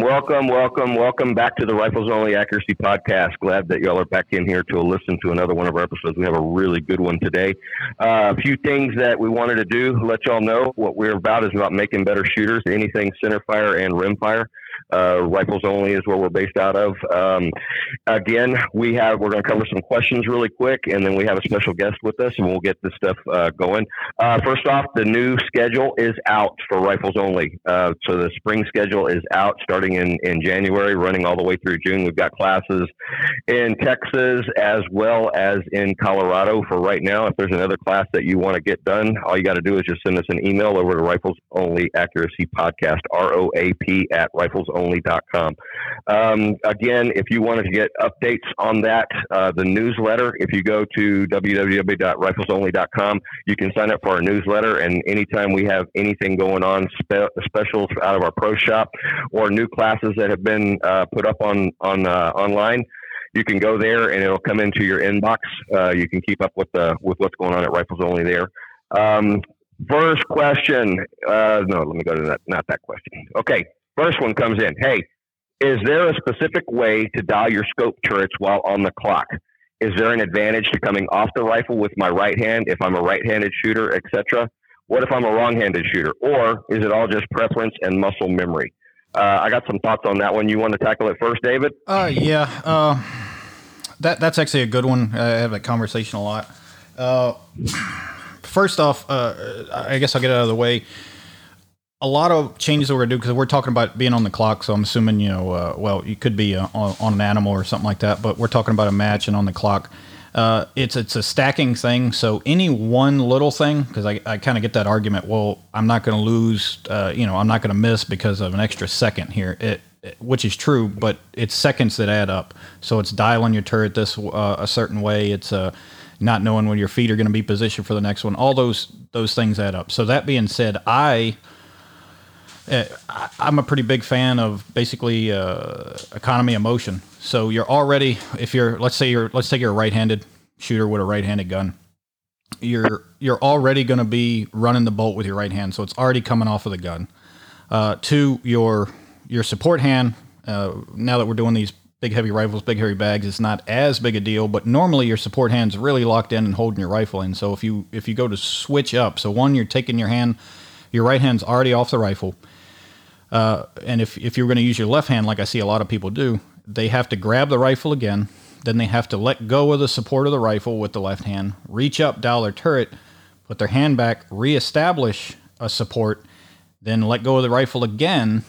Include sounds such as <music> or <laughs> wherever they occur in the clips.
Welcome, welcome, welcome, welcome back to the Rifles Only Accuracy Podcast. Glad that y'all are back in here to listen to another one of our episodes. We have a really good one today. Uh, a few things that we wanted to do, let y'all know what we're about is about making better shooters, anything centerfire and rimfire. Uh, rifles only is where we're based out of. Um, again, we have we're going to cover some questions really quick, and then we have a special guest with us, and we'll get this stuff uh, going. Uh, first off, the new schedule is out for rifles only. Uh, so the spring schedule is out starting in in January, running all the way through June. We've got classes in Texas as well as in Colorado for right now. If there's another class that you want to get done, all you got to do is just send us an email over to Rifles Only Accuracy Podcast, R O A P at Rifles Um, again, if you wanted to get updates on that, uh, the newsletter, if you go to www.riflesonly.com, you can sign up for our newsletter. And anytime we have anything going on, spe- specials out of our pro shop or new classes that have been uh, put up on, on uh, online, you can go there and it'll come into your inbox. Uh, you can keep up with the with what's going on at Rifles Only there. Um, first question. Uh, no, let me go to that. Not that question. Okay. First one comes in. Hey, is there a specific way to dial your scope turrets while on the clock? Is there an advantage to coming off the rifle with my right hand if I'm a right-handed shooter, etc.? What if I'm a wrong-handed shooter, or is it all just preference and muscle memory? Uh, I got some thoughts on that one. You want to tackle it first, David? Uh, yeah. Uh, that that's actually a good one. I have that conversation a lot. Uh, first off, uh, I guess I'll get out of the way a lot of changes that we're gonna do because we're talking about being on the clock. So I'm assuming you know, uh, well, you could be uh, on, on, an animal or something like that, but we're talking about a match and on the clock. Uh, it's it's a stacking thing. So any one little thing, because I, I kind of get that argument. Well, I'm not going to lose. Uh, you know, I'm not going to miss because of an extra second here. It, it, which is true, but it's seconds that add up. So it's dialing your turret this uh, a certain way. It's uh, not knowing when your feet are going to be positioned for the next one. All those those things add up. So that being said, I uh, I'm a pretty big fan of basically uh, economy of motion. So you're already, if you're, let's say you're, let's take you're a right-handed shooter with a right-handed gun. You're you're already going to be running the bolt with your right hand, so it's already coming off of the gun. Uh, to your your support hand, uh, now that we're doing these big heavy rifles, big heavy bags, it's not as big a deal. But normally your support hand's really locked in and holding your rifle in. So if you if you go to switch up, so one you're taking your hand, your right hand's already off the rifle uh, and if, if you're going to use your left hand, like I see a lot of people do, they have to grab the rifle again. Then they have to let go of the support of the rifle with the left hand, reach up, dial their turret, put their hand back, reestablish a support, then let go of the rifle again,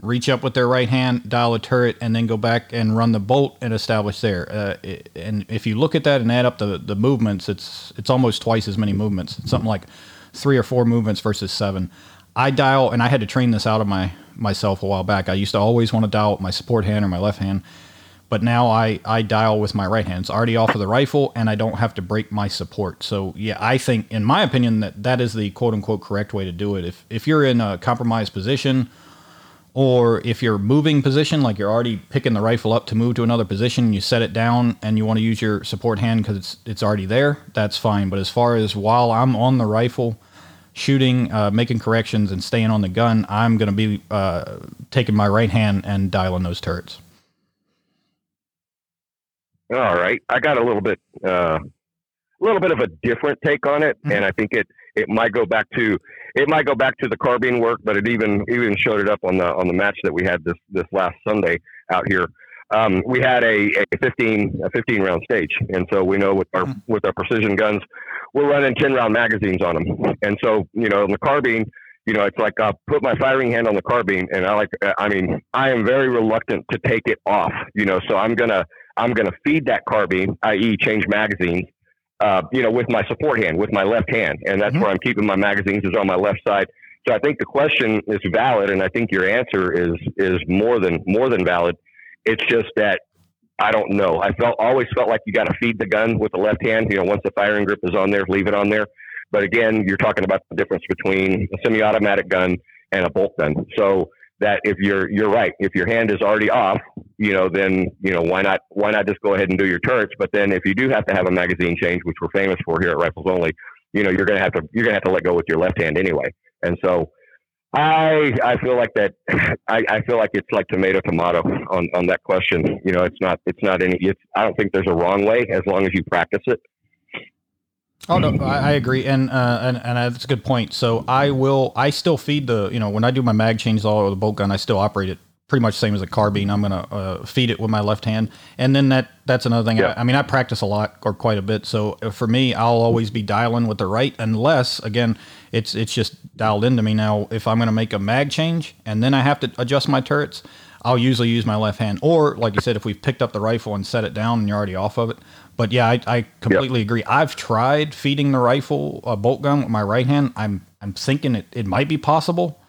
reach up with their right hand, dial a turret, and then go back and run the bolt and establish there. Uh, and if you look at that and add up the, the movements, it's it's almost twice as many movements. It's something like three or four movements versus seven. I dial, and I had to train this out of my myself a while back. I used to always want to dial with my support hand or my left hand, but now I, I dial with my right hand. It's already off of the rifle, and I don't have to break my support. So yeah, I think, in my opinion, that that is the quote unquote correct way to do it. If if you're in a compromised position, or if you're moving position, like you're already picking the rifle up to move to another position, you set it down and you want to use your support hand because it's it's already there. That's fine. But as far as while I'm on the rifle shooting, uh, making corrections, and staying on the gun, I'm going to be uh, taking my right hand and dialing those turrets. All right, I got a little bit, uh, a little bit of a different take on it, mm-hmm. and I think it it might go back to it might go back to the carbine work, but it even even showed it up on the on the match that we had this this last Sunday out here. Um, we had a, a 15 a 15 round stage, and so we know with our mm-hmm. with our precision guns, we're running 10 round magazines on them. And so, you know, the carbine, you know, it's like I put my firing hand on the carbine and I like, I mean, I am very reluctant to take it off, you know, so I'm going to, I'm to feed that carbine, i.e. change magazines, uh, you know, with my support hand, with my left hand. And that's mm-hmm. where I'm keeping my magazines is on my left side. So I think the question is valid. And I think your answer is, is more than, more than valid. It's just that I don't know. I felt always felt like you got to feed the gun with the left hand. You know, once the firing grip is on there, leave it on there. But again, you're talking about the difference between a semi-automatic gun and a bolt gun. So that if you're you're right, if your hand is already off, you know, then you know why not why not just go ahead and do your turrets? But then if you do have to have a magazine change, which we're famous for here at Rifles Only, you know, you're gonna have to you're gonna have to let go with your left hand anyway. And so I I feel like that. <sighs> I, I feel like it's like tomato tomato on, on that question. You know, it's not it's not any. It's I don't think there's a wrong way as long as you practice it. Oh no, I, I agree, and uh, and and that's a good point. So I will. I still feed the. You know, when I do my mag changes all over the bolt gun, I still operate it pretty much same as a carbine. I'm gonna uh, feed it with my left hand, and then that that's another thing. Yeah. I, I mean, I practice a lot or quite a bit, so for me, I'll always be dialing with the right, unless again, it's it's just dialed into me now. If I'm gonna make a mag change and then I have to adjust my turrets, I'll usually use my left hand, or like you said, if we've picked up the rifle and set it down and you're already off of it. But yeah, I, I completely agree. I've tried feeding the rifle a bolt gun with my right hand. I'm I'm thinking it, it might be possible,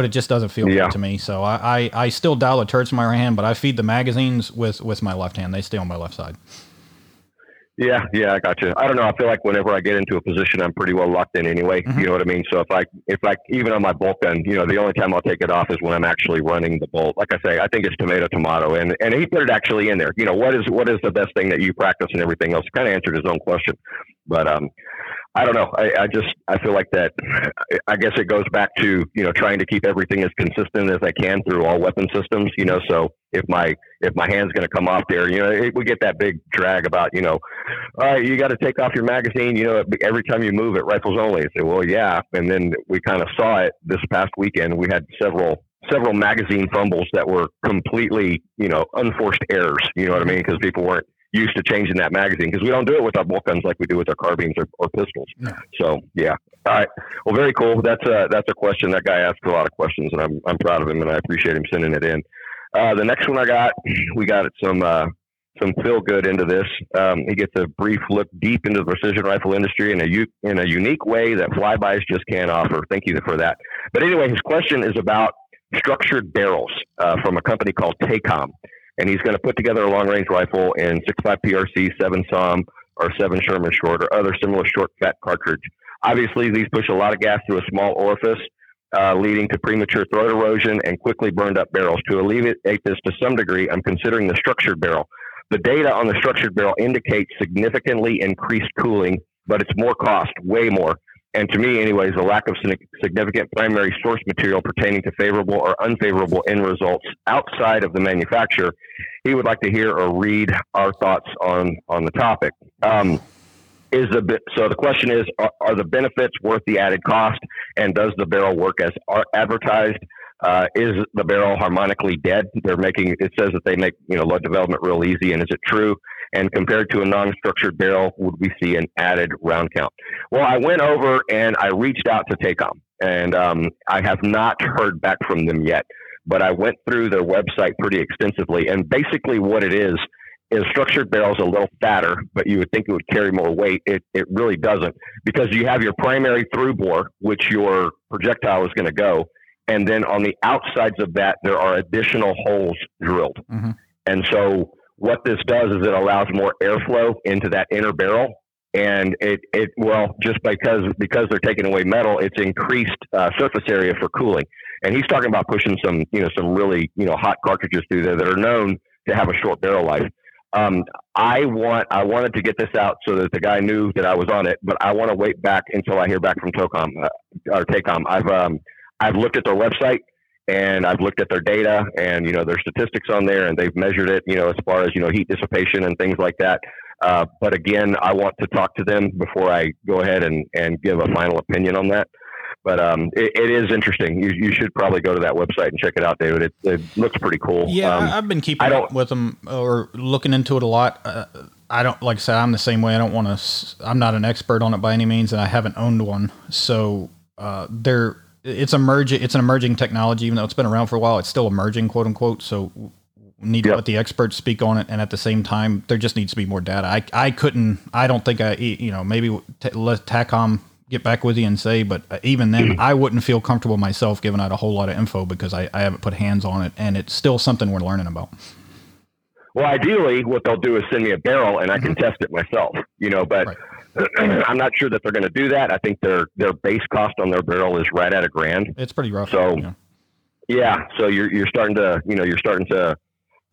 but it just doesn't feel Yeah. good to me. So I, I, I still dial the turrets in my right hand, but I feed the magazines with, with my left hand. They stay on my left side. Yeah, yeah, I got you. I don't know. I feel like whenever I get into a position, I'm pretty well locked in anyway. Mhm. You know what I mean? So if I, if I, even on my bolt gun, you know, the only time I'll take it off is when I'm actually running the bolt. Like I say, I think it's tomato tomato, and and he put it actually in there. You know, what is what is the best thing that you practice and everything else? Kind of answered his own question, but um, I don't know. I, I just I feel like that. I guess it goes back to you know trying to keep everything as consistent as I can through all weapon systems. You know, so if my if my hand's going to come off there, you know, it, we get that big drag about you know, all right, you got to take off your magazine. You know, every time you move it, rifles only. I say, well, yeah, and then we kind of saw it this past weekend. We had several several magazine fumbles that were completely you know unforced errors. You know what I mean? Because people weren't used to changing that magazine because we don't do it with our bolt guns like we do with our carbines or, or pistols. No. So yeah. All right. Well, very cool. That's a that's a question that guy asked a lot of questions, and I'm I'm proud of him, and I appreciate him sending it in. Uh, the next one I got, <clears throat> we got some uh, some feel good into this. Um, he gets a brief look deep into the precision rifle industry in a u- in a unique way that flybys just can't offer. Thank you for that. But anyway, his question is about structured barrels uh, from a company called Tacom, and he's going to put together a long range rifle in 6.5 PRC, 7 SAUM, or 7 Sherman short, or other similar short fat cartridge. Obviously, these push a lot of gas through a small orifice, uh, leading to premature throat erosion and quickly burned up barrels. To alleviate this to some degree, I'm considering the structured barrel. The data on the structured barrel indicates significantly increased cooling, but it's more cost, way more. And to me, anyways, a lack of significant primary source material pertaining to favorable or unfavorable end results outside of the manufacturer. He would like to hear or read our thoughts on on the topic. Um, is the so the question is are, are the benefits worth the added cost and does the barrel work as advertised uh, is the barrel harmonically dead they're making it says that they make you know load development real easy and is it true and compared to a non-structured barrel would we see an added round count well i went over and i reached out to tacom and um, i have not heard back from them yet but i went through their website pretty extensively and basically what it is is structured barrels a little fatter, but you would think it would carry more weight. It, it really doesn't because you have your primary through bore, which your projectile is going to go. And then on the outsides of that, there are additional holes drilled. Mhm. And so what this does is it allows more airflow into that inner barrel. And it, it well, just because because they're taking away metal, it's increased uh, surface area for cooling. And he's talking about pushing some, you know, some really, you know, hot cartridges through there that are known to have a short barrel life. Um, I want I wanted to get this out so that the guy knew that I was on it, but I want to wait back until I hear back from Tocom uh, or Tacom. I've um, I've looked at their website and I've looked at their data and you know their statistics on there, and they've measured it, you know, as far as you know heat dissipation and things like that. Uh, but again, I want to talk to them before I go ahead and, and give a final opinion on that. But um, it, it is interesting. You, you should probably go to that website and check it out, David. It, it looks pretty cool. Yeah, Um, I've been keeping up with them or looking into it a lot. Uh, I don't like I said I'm the same way. I don't want to. I'm not an expert on it by any means, and I haven't owned one. So uh, they're it's emerging. It's an emerging technology, even though it's been around for a while. It's still emerging, quote unquote. So we need to Yep. let the experts speak on it, and at the same time, there just needs to be more data. I I couldn't. I don't think I you know maybe t- let Tacom get back with you and say, but uh, even then, I wouldn't feel comfortable myself giving out a whole lot of info because I, I haven't put hands on it, and it's still something we're learning about. Well, ideally, what they'll do is send me a barrel and I can test it myself. You know, but <clears throat> I'm not sure that they're going to do that. I think their their base cost on their barrel is right at a grand. It's pretty rough. So- know. Yeah, so you're you're starting to you know you're starting to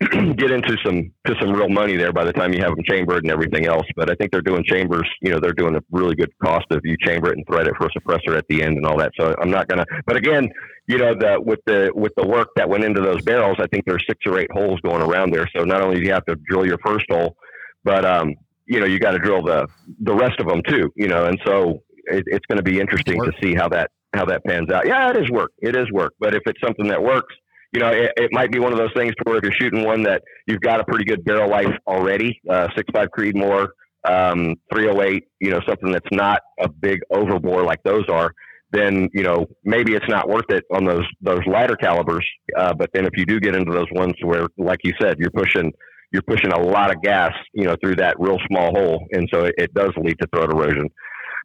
<clears throat> get into some to some real money there by the time you have them chambered and everything else. But I think they're doing chambers. You know, they're doing a really good cost if you chamber it and thread it for a suppressor at the end and all that. So I'm not gonna. But again, you know, the with the with the work that went into those barrels, I think there's six or eight holes going around there. So not only do you have to drill your first hole, but um, you know, you got to drill the the rest of them too. You know, and so it, it's going to be interesting to see how that how that pans out. Yeah, it is work. It is work. But if it's something that works you know, it, it, might be one of those things where if you're shooting one that you've got a pretty good barrel life already, uh, six five Creedmoor, um, 308, you know, something that's not a big overbore like those are, then you know maybe it's not worth it on those those lighter calibers. Uh, but then if you do get into those ones where, like you said, you're pushing you're pushing a lot of gas, you know, through that real small hole, and so it, it does lead to throat erosion.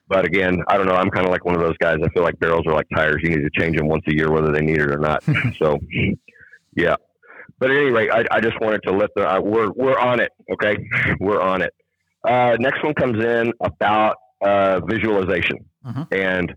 But again, I don't know. I'm kind of like one of those guys. I feel like barrels are like tires. You need to change them once a year, whether they need it or not. <laughs> so, yeah. But at any rate, I, I just wanted to let the uh, we're we're on it. Okay, <laughs> we're on it. Uh, next one comes in about uh, visualization, uh-huh. and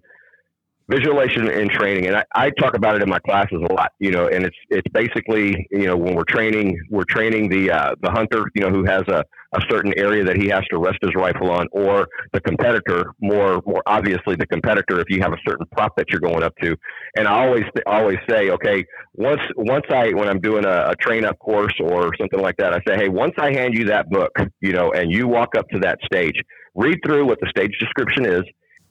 visualization in training, and I, I, talk about it in my classes a lot. You know, and it's it's basically you know when we're training, we're training the uh, the hunter, you know, who has a, a certain area that he has to rest his rifle on, or the competitor, more more obviously the competitor, if you have a certain prop that you're going up to. And I always always say, okay, once once I when I'm doing a, a train up course or something like that, I say, hey, once I hand you that book, you know, and you walk up to that stage, read through what the stage description is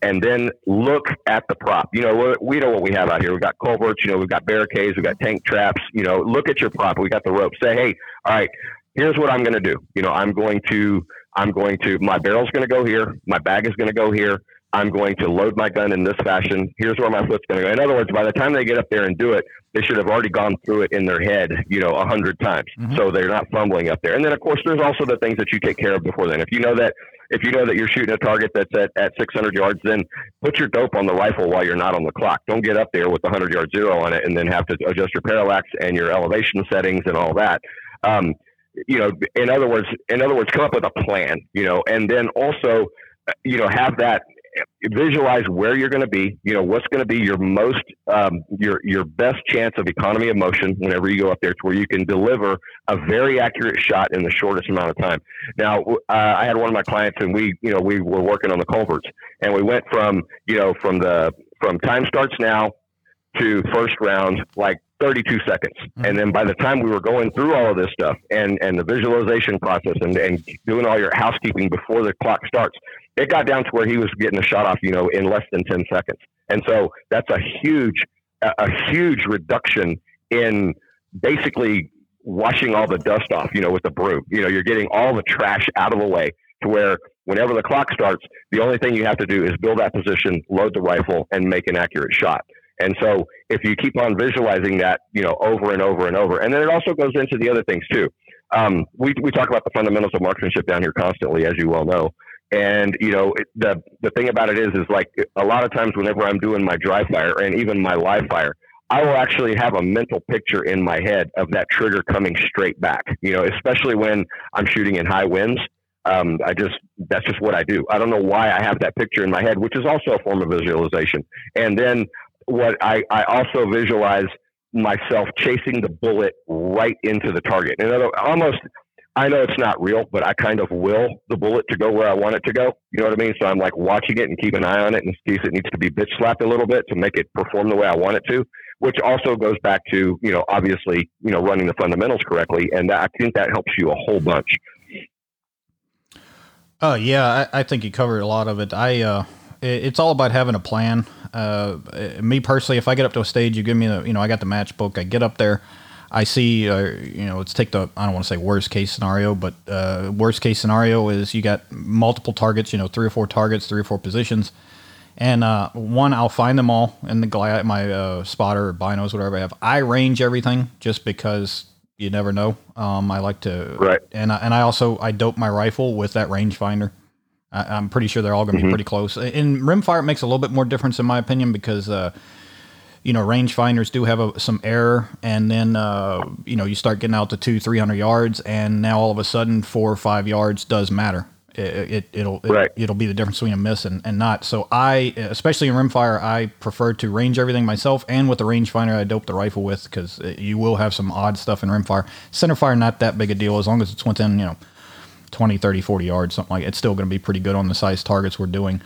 and then look at the prop. You know, we know what we have out here. We've got culverts, you know, we've got barricades, we've got tank traps. You know, look at your prop. We got the rope. Say, hey, all right, here's what I'm going to do. You know, I'm going to, I'm going to, my barrel's going to go here. My bag is going to go here. I'm going to load my gun in this fashion. Here's where my foot's going to go. In other words, by the time they get up there and do it, they should have already gone through it in their head, you know, a hundred times. Mm-hmm. So they're not fumbling up there. And then, of course, there's also the things that you take care of before then. If you know that if you know that you're shooting a target that's at, at 600 yards, then put your dope on the rifle while you're not on the clock. Don't get up there with the 100 yard zero on it and then have to adjust your parallax and your elevation settings and all that. Um, you know, in other words, in other words, come up with a plan. You know, and then also, you know, have that visualize where you're going to be. You know what's going to be your most um, your your best chance of economy of motion whenever you go up there, to where you can deliver a very accurate shot in the shortest amount of time. Now, uh, I had one of my clients, and we you know we were working on the culverts, and we went from you know from the from time starts now to first round like 32 seconds. Mm-hmm. And then by the time we were going through all of this stuff and, and the visualization process and, and doing all your housekeeping before the clock starts, it got down to where he was getting a shot off, you know, in less than 10 seconds. And so that's a huge, a, huge reduction in basically washing all the dust off, you know, with the broom. You know, you're getting all the trash out of the way to where whenever the clock starts, the only thing you have to do is build that position, load the rifle, and make an accurate shot. And so if you keep on visualizing that, you know, over and over and over, and then it also goes into the other things too. Um, we, we talk about the fundamentals of marksmanship down here constantly, as you well know. And you know the the thing about it is is like a lot of times whenever I'm doing my dry fire and even my live fire, I will actually have a mental picture in my head of that trigger coming straight back. You know, especially when I'm shooting in high winds. Um, I just that's just what I do. I don't know why I have that picture in my head, which is also a form of visualization. And then what I, I also visualize myself chasing the bullet right into the target. And almost, I know it's not real, but I kind of will the bullet to go where I want it to go. You know what I mean? So I'm like watching it and keep an eye on it in case it needs to be bitch slapped a little bit to make it perform the way I want it to. Which also goes back to you know obviously you know running the fundamentals correctly, and that, I think that helps you a whole bunch. Oh yeah, I, I, think you covered a lot of it. I uh, it's all about having a plan. Uh, me personally, if I get up to a stage, you give me the, you know, I got the match book. I get up there, I see, uh, you know, let's take the, I don't want to say worst case scenario, but uh, worst case scenario is you got multiple targets, you know, three or four targets, three or four positions. And uh, one, I'll find them all in the gla- my uh, spotter or binos, whatever I have. I range everything just because you never know. Um, I like to, right. And I, and I also I dope my rifle with that rangefinder. I, am pretty sure they're all going to mm-hmm. be pretty close. In rimfire, it makes a little bit more difference in my opinion because, uh, you know, rangefinders do have a, some error, and then uh, you know you start getting out to two, three hundred yards, and now all of a sudden four or five yards does matter. it, it will right. it, will be the difference between a miss and, and not. So I, especially in rimfire, I prefer to range everything myself and with the rangefinder I dope the rifle with because you will have some odd stuff in rimfire. Centerfire not that big a deal as long as it's within you know 20, 30, 40 yards, something like. It's still going to be pretty good on the size targets we're doing.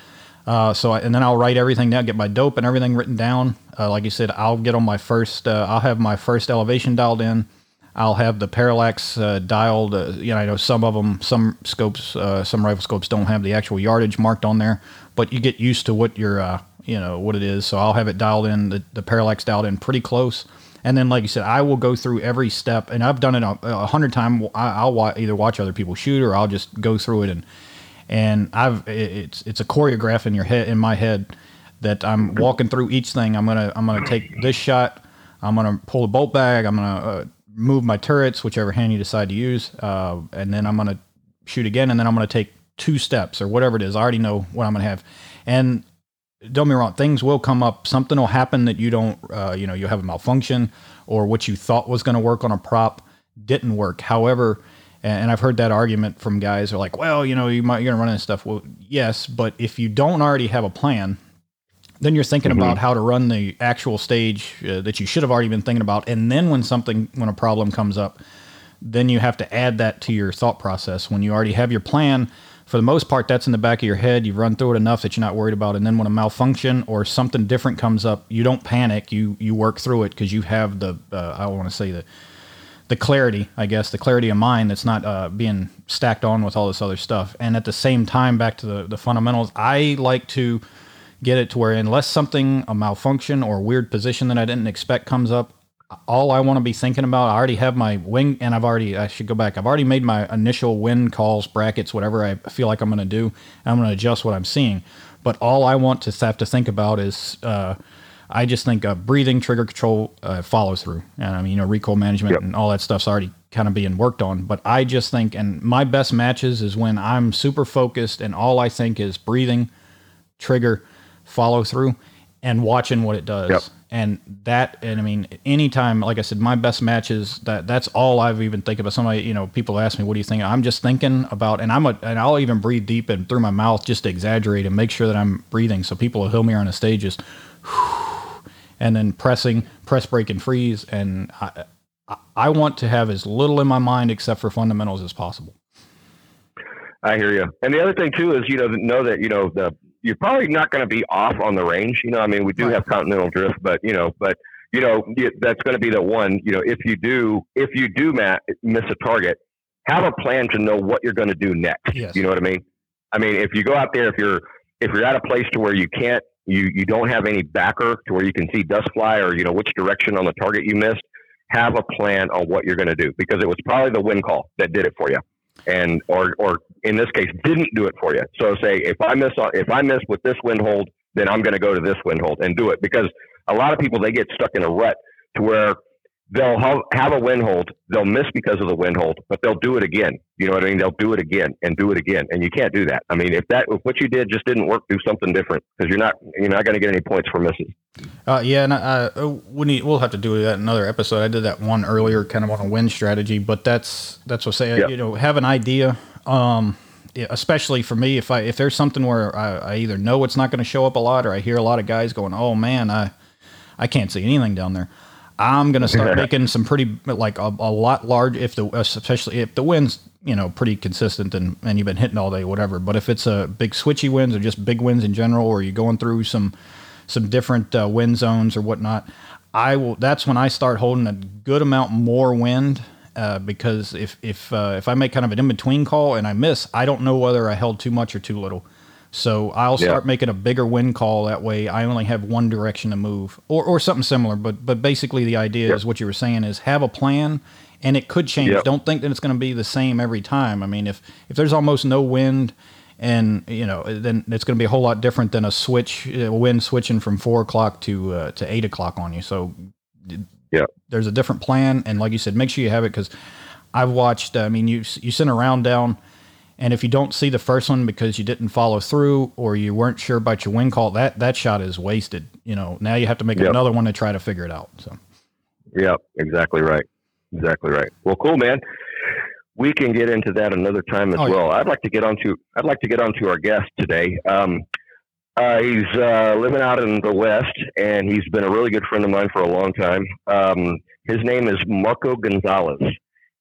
Uh, so I, and then I'll write everything down, get my dope and everything written down. Uh, like you said, I'll get on my first. Uh, I'll have my first elevation dialed in. I'll have the parallax uh, dialed. Uh, you know, I know some of them, some scopes, uh, some rifle scopes don't have the actual yardage marked on there, but you get used to what your, you know, what it is. So I'll have it dialed in, the, the parallax dialed in pretty close. And then, like you said, I will go through every step, and I've done it a, a hundred times. I'll either watch other people shoot, or I'll just go through it and and I've it's it's a choreograph in your head in my head that I'm walking through each thing. I'm gonna I'm gonna take this shot. I'm gonna pull the bolt bag. I'm gonna uh, move my turrets, whichever hand you decide to use, uh, and then I'm gonna shoot again, and then I'm gonna take two steps or whatever it is. I already know what I'm gonna have, and don't be wrong, things will come up. Something will happen that you don't, uh, you know, you'll have a malfunction, or what you thought was going to work on a prop didn't work. However, and I've heard that argument from guys who are like, well, you know, you might you're gonna run into stuff. Well, yes, but if you don't already have a plan, then you're thinking mm-hmm. about how to run the actual stage uh, that you should have already been thinking about, and then when something when a problem comes up, then you have to add that to your thought process. When you already have your plan, for the most part, that's in the back of your head. You've run through it enough that you're not worried about. It. And then when a malfunction or something different comes up, you don't panic. You you work through it because you have the uh, I want to say the the clarity, I guess, the clarity of mind that's not uh, being stacked on with all this other stuff. And at the same time, back to the, the fundamentals, I like to get it to where unless something, a malfunction or a weird position that I didn't expect comes up, all I want to be thinking about, I already have my wing, and I've already, I should go back, I've already made my initial wind calls, brackets, whatever I feel like I'm going to do. I'm going to adjust what I'm seeing. But all I want to have to think about is, uh, I just think uh, breathing, trigger control, uh, follow through, and I mean, you know, recoil management yep. and all that stuff's already kind of being worked on. But I just think, and my best matches is when I'm super focused and all I think is breathing, trigger, follow through, and watching what it does. Yep. And that, and I mean, anytime, like I said, my best matches that that's all I've even think about. Somebody, you know, people ask me, "What do you think?" I'm just thinking about, and I'm a, and I'll even breathe deep and through my mouth just to exaggerate and make sure that I'm breathing. So people will hear me on a stage just. <sighs> Whew, and then pressing, press, break, and freeze. And I, I want to have as little in my mind except for fundamentals as possible. I hear you. And the other thing too is you know know that you know the you're probably not going to be off on the range. You know, I mean, we do right. have continental drift, but you know, but you know that's going to be the one. You know, if you do if you do Matt, miss a target, have a plan to know what you're going to do next. Yes. You know what I mean? I mean, if you go out there, if you're if you're at a place to where you can't you you don't have any backer to where you can see dust fly or you know which direction on the target you missed, have a plan on what you're going to do because it was probably the wind call that did it for you, and or or in this case didn't do it for you. So say if I miss if I miss with this wind hold, then I'm going to go to this wind hold and do it because a lot of people they get stuck in a rut to where they'll have a wind hold. They'll miss because of the wind hold, but they'll do it again. You know what I mean? They'll do it again and do it again, and you can't do that. I mean, if that if what you did just didn't work, do something different because you're not you're not going to get any points for misses. Uh, yeah, and uh, we need, we'll have to do that in another episode. I did that one earlier, kind of on a wind strategy, but that's that's what I say. Yep. You know, have an idea. Um, especially for me, if I if there's something where I, I either know it's not going to show up a lot, or I hear a lot of guys going, "Oh man, I I can't see anything down there." I'm going to start making some pretty like a, a, lot large if the especially if the wind's you know pretty consistent and and you've been hitting all day whatever. But if it's a big switchy winds or just big winds in general, or you're going through some some different uh, wind zones or whatnot, I will. That's when I start holding a good amount more wind. Uh, because if if uh, if I make kind of an in between call and I miss, I don't know whether I held too much or too little. So I'll start yeah. making a bigger wind call that way. I only have one direction to move, or, or something similar. But but basically, the idea yep. is what you were saying is have a plan, and it could change. Yep. Don't think that it's going to be the same every time. I mean, if if there's almost no wind, and you know, then it's going to be a whole lot different than a switch a wind switching from four o'clock to uh, to eight o'clock on you. So yeah, there's a different plan, and like you said, make sure you have it because I've watched. I mean, you you send a round down and if you don't see the first one because you didn't follow through or you weren't sure about your wing call, that that shot is wasted. You know, now you have to make yep. another one to try to figure it out. So. Yeah, exactly right. Exactly right. Well, cool, man. we can get into that another time as oh, well. Yeah. I'd like to get onto I'd like to get onto our guest today. Um, uh, he's uh, living out in the West, and he's been a really good friend of mine for a long time. Um, his name is Marco Gonzalez.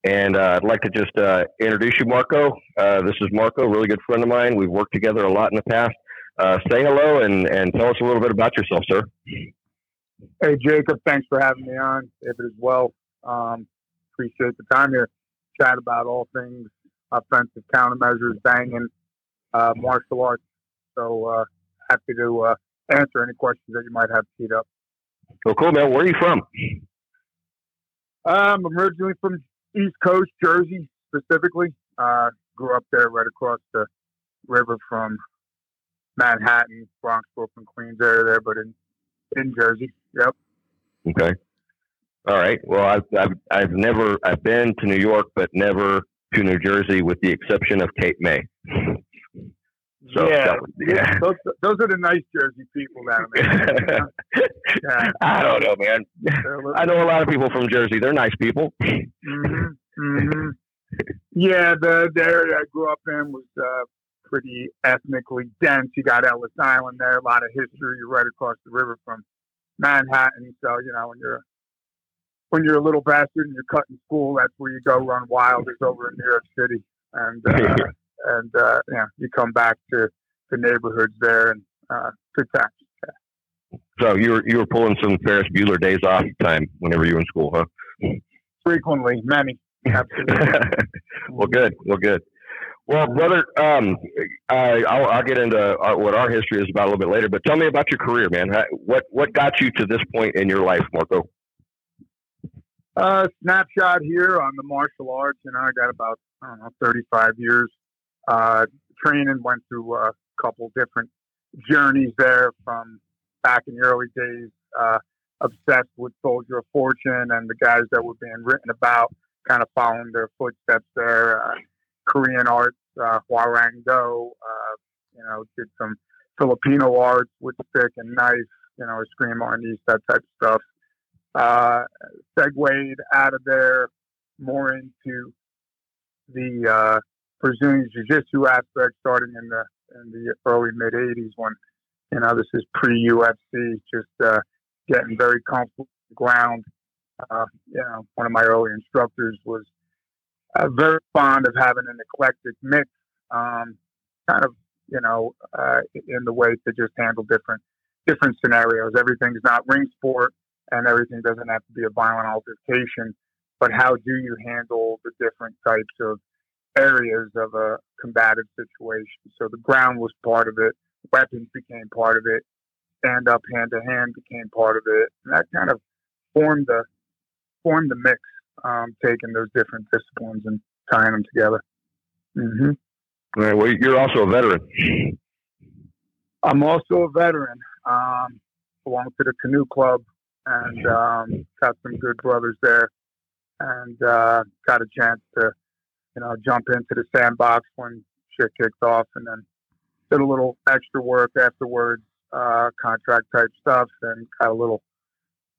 And uh, I'd like to just uh, introduce you, Marco. Uh, this is Marco, a really good friend of mine. We've worked together a lot in the past. Uh, say hello and, and tell us a little bit about yourself, sir. Hey, Jacob. Thanks for having me on. David as well. Um, appreciate the time here. Chat about all things offensive countermeasures, banging, martial arts. So happy to uh, answer any questions that you might have teed up. Well, cool, man. Where are you from? Um, I'm originally from East Coast, Jersey specifically. Uh, grew up there right across the river from Manhattan, Bronx, Brooklyn, Queens area there, but in, in Jersey. Yep. Okay. All right. Well, I've, I've, I've never, I've been to New York, but never to New Jersey with the exception of Cape May. <laughs> So yeah, yeah. Those, those are the nice Jersey people down there. yeah. I don't know, man. I know a lot of people from Jersey. They're nice people. Mm-hmm. Mm-hmm. Yeah, the, the area I grew up in was uh, pretty ethnically dense. You got Ellis Island there, a lot of history. You're right across the river from Manhattan. So you know when you're when you're a little bastard and you're cutting school, that's where you go run wild. Is over in New York City, and uh, <laughs> and uh, yeah, you come back to the neighborhoods there and uh, good times. Yeah. So you were you were pulling some Ferris Bueller days off time whenever you were in school, huh? Frequently, many. Absolutely. <laughs> well, good. Well, good. Well, brother, um, I, I'll, I'll, get into our, what our history is about a little bit later. But tell me about your career, man. What what got you to this point in your life, Marco? Uh, snapshot here on the martial arts, and I got about I don't know 35 years uh, training, went through a couple different journeys there from back in the early days, uh, obsessed with Soldier of Fortune and the guys that were being written about, kind of following their footsteps there. Uh, Korean arts, uh, Do, uh, you know, did some Filipino arts with stick and knife, you know, Eskrima Arnis, that type of stuff. Uh, segued out of there more into the uh, Brazilian jiu-jitsu aspect starting in the in the early mid 80s when you know this is pre UFC just uh, getting very comfortable ground. Uh, you know one of my early instructors was uh, very fond of having an eclectic mix um, kind of you know uh, in the way to just handle different different scenarios. Everything's not ring sport and everything doesn't have to be a violent altercation but how do you handle the different types of areas of a combative situation. So the ground was part of it, weapons became part of it, stand up hand to hand became part of it, and that kind of formed the formed the mix, um, taking those different disciplines and tying them together. Mm-hmm. All right. Well, you're also a veteran. I'm also a veteran. Um, belong to the canoe club and um, got some good brothers there, and uh, got a chance to you know, jump into the sandbox when shit kicked off and then did a little extra work afterwards, uh, contract type stuff and got a little,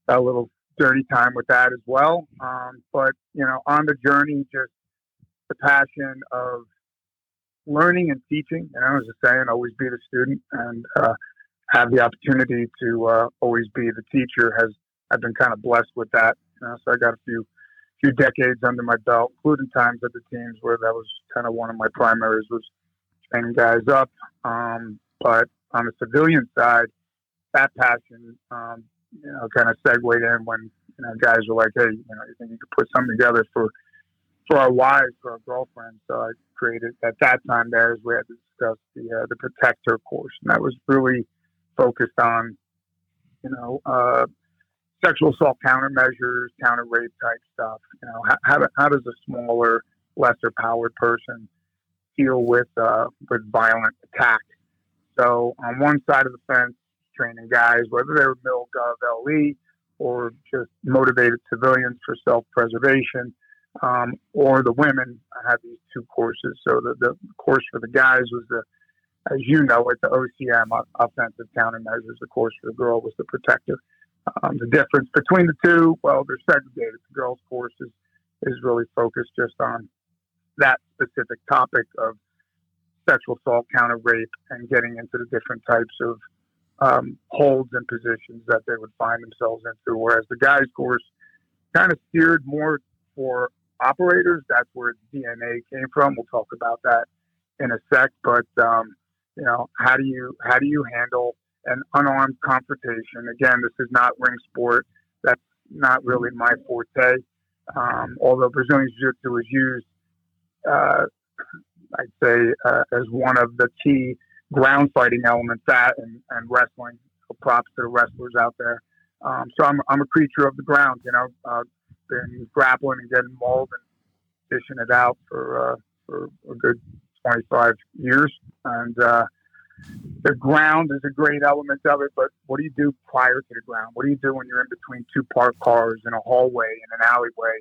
got a little dirty time with that as well. Um, but, you know, on the journey, just the passion of learning and teaching, you know, as a saying, always be the student and, uh, have the opportunity to, uh, always be the teacher has, I've been kind of blessed with that. You know, so I got a few, few decades under my belt, including times at the teams where that was kind of one of my primaries was training guys up. Um, but on the civilian side, that passion, um, you know, kind of segued in when you know guys were like, "Hey, you know, you think you could put something together for for our wives, for our girlfriends?" So I created at that time there is we had to discuss the uh, the protector course, and that was really focused on you know uh, sexual assault countermeasures, counter rape type stuff. You know, how, how does a smaller, lesser powered person deal with uh, with violent attack? So on one side of the fence, training guys, whether they were MilGov LE or just motivated civilians for self preservation, um, or the women I had these two courses. So the, the course for the guys was the, as you know, at the OCM offensive countermeasures. The course for the girl was the protective. Um, the difference between the two, well, they're segregated. The girls' course is, is really focused just on that specific topic of sexual assault, counter rape, and getting into the different types of um, holds and positions that they would find themselves into. Whereas the guys course kind of steered more for operators. That's where DNA came from. We'll talk about that in a sec. But um, you know, how do you how do you handle an unarmed confrontation? Again, this is not ring sport. That's not really my forte. Um, although Brazilian Jiu-Jitsu is used, uh, I'd say, uh, as one of the key ground fighting elements, that and, and wrestling. So props to the wrestlers out there. Um, so I'm, I'm a creature of the ground, you know, uh, been grappling and getting mauled and dishing it out for, uh, for a good 25 years. And, uh, the ground is a great element of it, but what do you do prior to the ground? What do you do when you're in between two parked cars in a hallway, in an alleyway,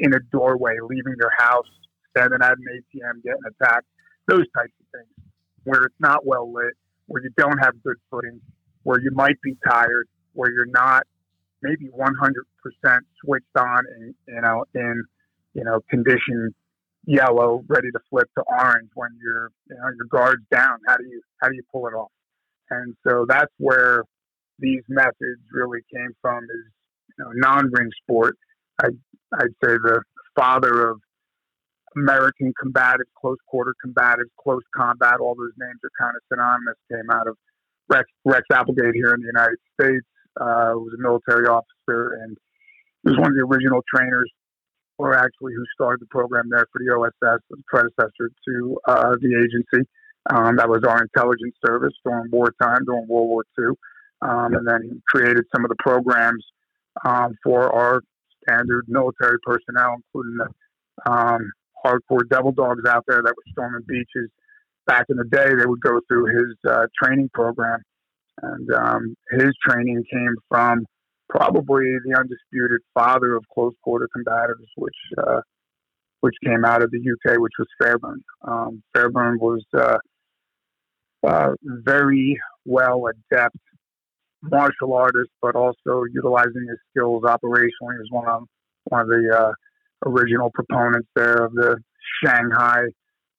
in a doorway, leaving your house, standing at an ATM, getting attacked? Those types of things where it's not well lit, where you don't have good footing, where you might be tired, where you're not maybe 100% switched on and, you know, in, you know, condition yellow, ready to flip to orange when you're, you know, your guard's down. How do you, how do you pull it off? And so that's where these methods really came from is, you know, non-ring sport. I, I'd say the father of American combative, close quarter combative, close combat, all those names are kind of synonymous, came out of Rex, Rex Applegate here in the United States. Uh, was a military officer and he was one of the original trainers, or actually who started the program there for the OSS, the predecessor to uh, the agency. Um, that was our intelligence service during wartime, during World War II. Um, and then he created some of the programs um, for our standard military personnel, including the um, hardcore devil dogs out there that were storming beaches back in the day. They would go through his uh, training program, and um, his training came from probably the undisputed father of close quarter combatives, which uh, which came out of the UK, which was Fairbairn. Um, Fairbairn was uh, uh, very well adept martial artist, but also utilizing his skills operationally. He was one of one of the uh, original proponents there of the Shanghai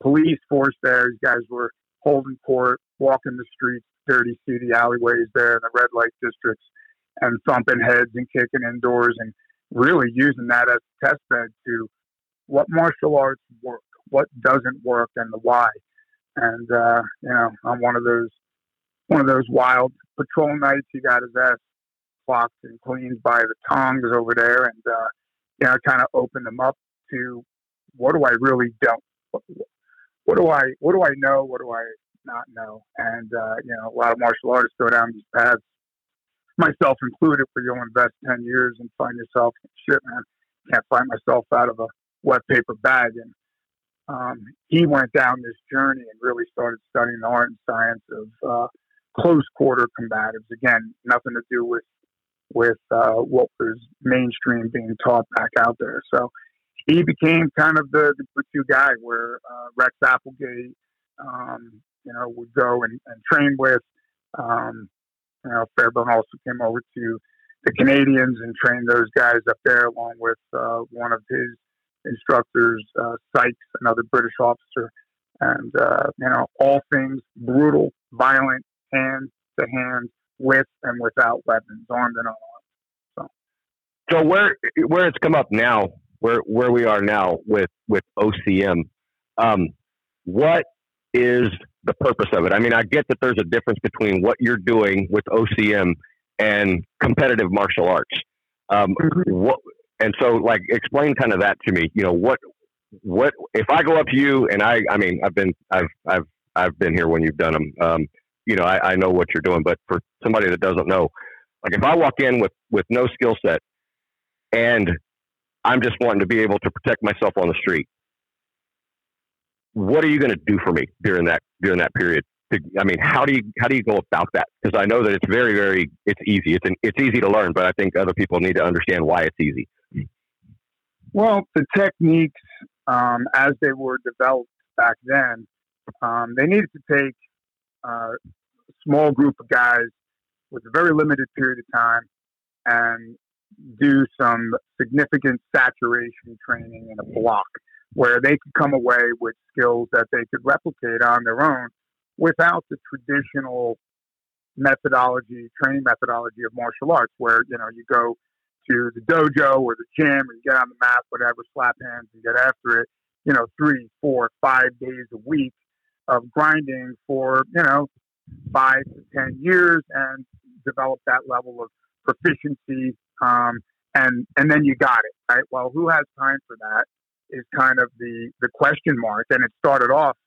police force there. These guys were holding court, walking the streets, dirty, seedy alleyways there in the red light districts, and thumping heads and kicking indoors and really using that as a test bed to what martial arts work, what doesn't work, and the why. And uh, you know, on one of those one of those wild patrol nights, he got his ass clocked and cleaned by the tongs over there, and uh, you know, kind of opened them up to what do I really don't, what, what do I, what do I know, what do I not know, and uh, you know, a lot of martial artists go down these paths, myself included, where you'll invest ten years and find yourself shit, man, can't find myself out of a wet paper bag, and um, he went down this journey and really started studying the art and science of uh, close quarter combatives. Again, nothing to do with with uh, what was mainstream being taught back out there. So he became kind of the, the two guy where uh, Rex Applegate, um, you know, would go and, and train with. Um, you know, Fairbairn also came over to the Canadians and trained those guys up there, along with uh, one of his instructors, uh, Sykes, another British officer, and uh, you know, all things brutal, violent, hand to hand, with and without weapons, armed and unarmed. So, so where where it's come up now, where where we are now with with OCM, um, what is the purpose of it? I mean, I get that there's a difference between what you're doing with OCM and competitive martial arts. Um, mm-hmm. what and so like explain kind of that to me. You know what what if I go up to you and I I mean I've been I've I've I've been here when you've done them. Um, you know, I, I know what you're doing, but for somebody that doesn't know, like if I walk in with, with no skill set and I'm just wanting to be able to protect myself on the street, what are you going to do for me during that, during that period? I mean, how do you, how do you go about that? Because I know that it's very, very, it's easy. It's an, it's easy to learn, but I think other people need to understand why it's easy. Well, the techniques, um, as they were developed back then, um, they needed to take uh, small group of guys with a very limited period of time and do some significant saturation training in a block. Where they could come away with skills that they could replicate on their own without the traditional methodology, training methodology of martial arts, where you know you go to the dojo or the gym you get on the mat, whatever, slap hands and get after it. You know, three, four, five days a week of grinding for you know five to ten years and develop that level of proficiency. Um, and and then you got it right. Well, who has time for that? Is kind of the the question mark. And it started off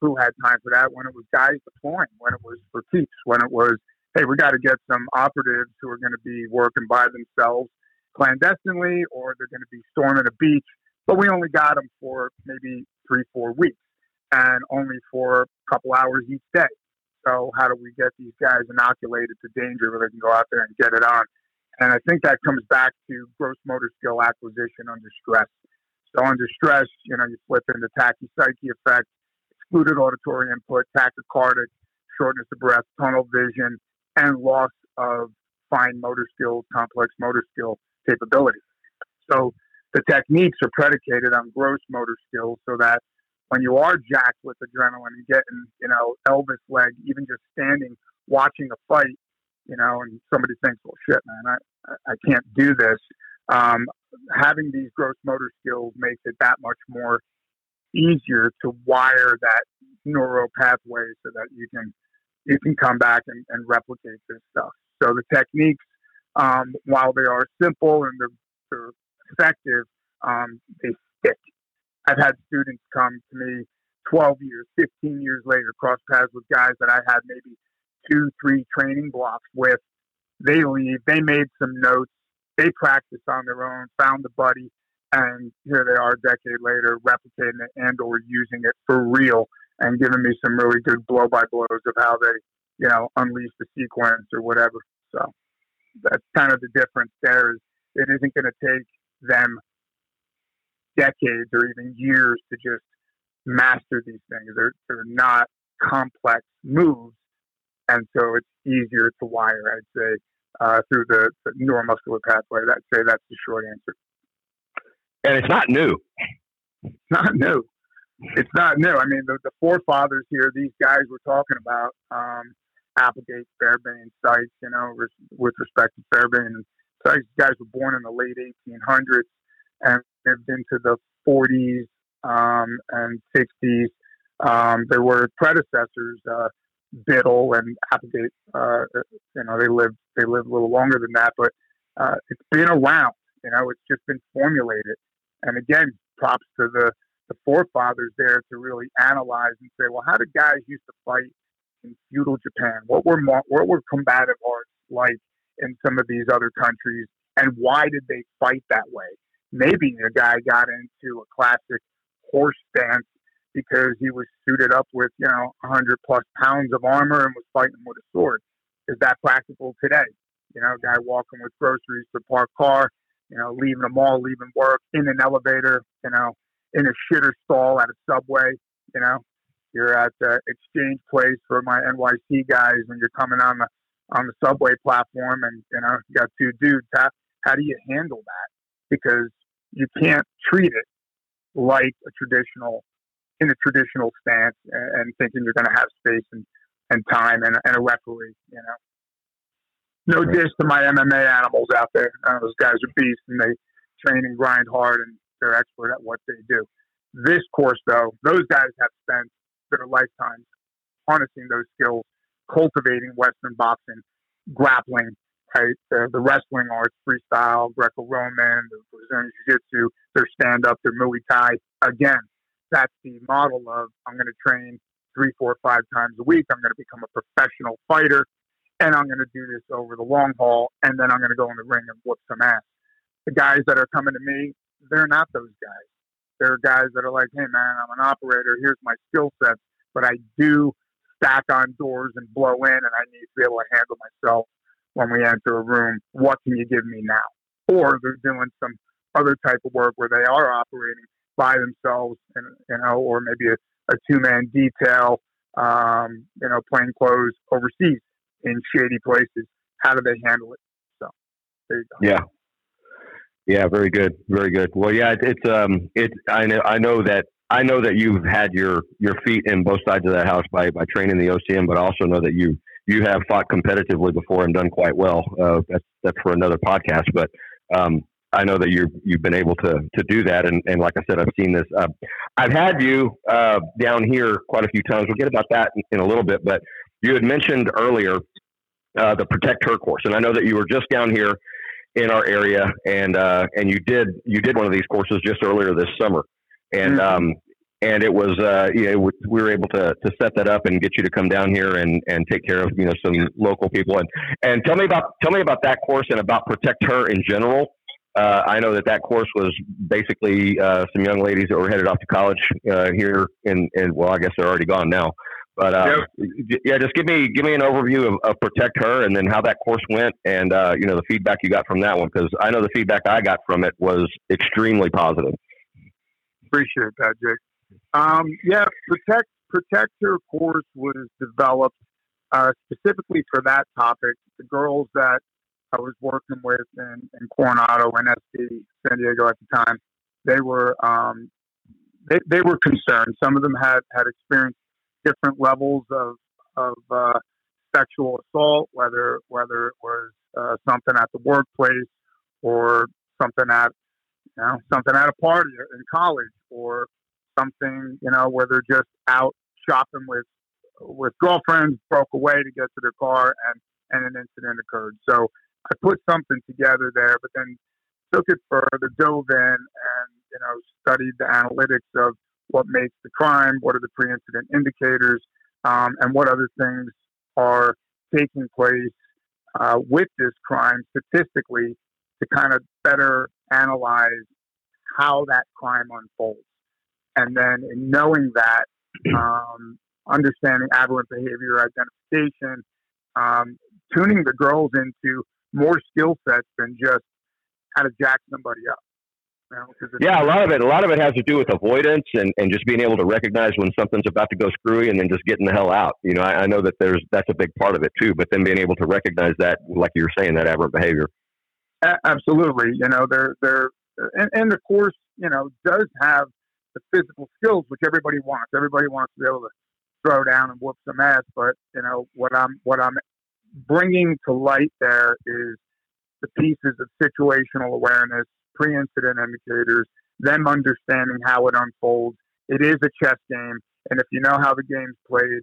who had time for that when it was guys deploying, when it was for keeps, when it was hey, we got to get some operatives who are going to be working by themselves clandestinely, or they're going to be storming a beach. But we only got them for maybe three, four weeks, and only for a couple hours each day. So how do we get these guys inoculated to danger where they can go out there and get it on? And I think that comes back to gross motor skill acquisition under stress. So under stress, you know, you flip into tachypsychia effect, excluded auditory input, tachycardic, shortness of breath, tunnel vision, and loss of fine motor skills, complex motor skill capabilities. So the techniques are predicated on gross motor skills so that when you are jacked with adrenaline and getting, you know, Elvis leg, even just standing, watching a fight, you know, and somebody thinks, well, shit, man, I, I can't do this. Um, having these gross motor skills makes it that much more easier to wire that neural pathway so that you can you can come back and, and replicate this stuff. So the techniques, um, while they are simple and they're, they're effective, um, they stick. I've had students come to me 12 years, 15 years later, cross paths with guys that I had maybe two, three training blocks with. They leave, they made some notes, they practiced on their own, found a buddy, and here they are a decade later replicating it and or using it for real and giving me some really good blow by blows of how they, you know, unleash the sequence or whatever. So that's kind of the difference there is it isn't going to take them decades or even years to just master these things. They're, they're not complex moves. And so it's easier to wire, I'd say, uh, through the, neuromuscular pathway. I'd say that's the short answer. And it's not new. It's not new it's not new. I mean, the, the forefathers here, these guys we're talking about, um, Applegate, Fairbairn, Sykes, you know, with, with respect to Fairbairn and Sykes, guys were born in the late 1800s and lived into the 40s um, and 60s. Um, there were predecessors, uh, Biddle and Applegate. Uh, you know, they lived they lived a little longer than that, but uh, it's been around. You know, it's just been formulated. And again, props to the the forefathers there to really analyze and say, well, how did guys used to fight in feudal Japan? What were what were combative arts like in some of these other countries, and why did they fight that way? Maybe a guy got into a classic horse stance because he was suited up with you know 100 plus pounds of armor and was fighting with a sword. Is that practical today? You know, guy walking with groceries to park car, you know, leaving a mall, leaving work in an elevator, you know, in a shitter stall at a subway. You know, you're at the exchange place for my NYC guys when you're coming on the on the subway platform, and you know you got two dudes. How how do you handle that? Because you can't treat it like a traditional in a traditional stance and, and thinking you're to have space and, and time and, and a referee. You know, no dish to my MMA animals out there. Uh, those guys are beasts and they train and grind hard and they're expert at what they do. This course, though, those guys have spent their lifetimes harnessing those skills, cultivating Western boxing, grappling, right? The, the wrestling arts, freestyle, Greco-Roman, the Brazilian Jiu-Jitsu, their stand-up, their Muay Thai. Again, that's the model of I'm going to train three, four, five times a week. I'm going to become a professional fighter, and I'm going to do this over the long haul, and then I'm going to go in the ring and whoop some ass. The guys that are coming to me they're not those guys. They're guys that are like, hey man, I'm an operator. Here's my skill set, but I do stack on doors and blow in, and I need to be able to handle myself when we enter a room. What can you give me now? Or they're doing some other type of work where they are operating by themselves, and you know, or maybe a, a two man detail, um, you know, plain clothes overseas in shady places. How do they handle it? So there you go. Yeah, Yeah, very good, very good. Well, yeah, it, it's um, it. I know, I know that I know that you've had your your feet in both sides of that house by by training the OCM, but I also know that you you have fought competitively before and done quite well. Uh, that's that's for another podcast, but um, I know that you you've been able to to do that, and, and like I said, I've seen this. Uh, I've had you uh, down here quite a few times. We'll get about that in, in a little bit, but you had mentioned earlier uh, the Protect Her course, and I know that you were just down here in our area, and uh, and you did you did one of these courses just earlier this summer, and mm-hmm. um, and it was uh, you know, we were able to to set that up and get you to come down here and and take care of you know some local people and and tell me about tell me about that course and about Protect Her in general. Uh, I know that that course was basically uh, some young ladies that were headed off to college uh, here and in well, I guess they're already gone now. But uh, yep. yeah, just give me give me an overview of, of, Protect Her and then how that course went and uh, you know the feedback you got from that one because I know the feedback I got from it was extremely positive. Appreciate that, Jake. Um, yeah, Protect Protect Her course was developed uh, specifically for that topic. The girls that I was working with in, in Coronado and SD San Diego at the time, they were um, they, they were concerned. Some of them had had experienced different levels of of uh, sexual assault, whether whether it was uh, something at the workplace or something at you know something at a party in college or something you know where they're just out shopping with with girlfriends, broke away to get to their car, and and an incident occurred. So I put something together there, but then took it further, dove in, and you know studied the analytics of what makes the crime, what are the pre-incident indicators, um, and what other things are taking place uh, with this crime statistically to kind of better analyze how that crime unfolds. And then in knowing that, um, understanding aberrant behavior identification, um, tuning the girls into more skill sets than just how to jack somebody up. You know, yeah, a lot of it, a lot of it has to do with avoidance and, and just being able to recognize when something's about to go screwy and then just getting the hell out. You know, I, I know that there's that's a big part of it too, but then being able to recognize that, like you were saying, that aberrant behavior. A- absolutely, you know, they're they're and, and the course, you know, does have the physical skills which everybody wants. Everybody wants to be able to throw down and whoop some ass, but you know what I'm what I'm bringing to light there is the pieces of situational awareness, pre-incident indicators, them understanding how it unfolds. It is a chess game, and if you know how the game's played,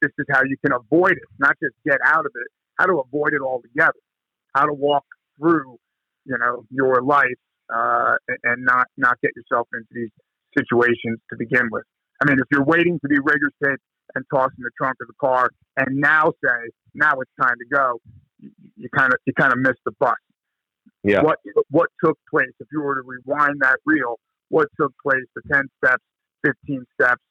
this is how you can avoid it, not just get out of it, how to avoid it altogether, how to walk through, you know, your life uh, and not not get yourself into these situations to begin with. I mean, if you're waiting to be rigor and tossed in the trunk of the car, and now say, now it's time to go, you kind of you kind of miss the bus. Yeah. What what took place? If you were to rewind that reel, what took place? The ten steps, fifteen steps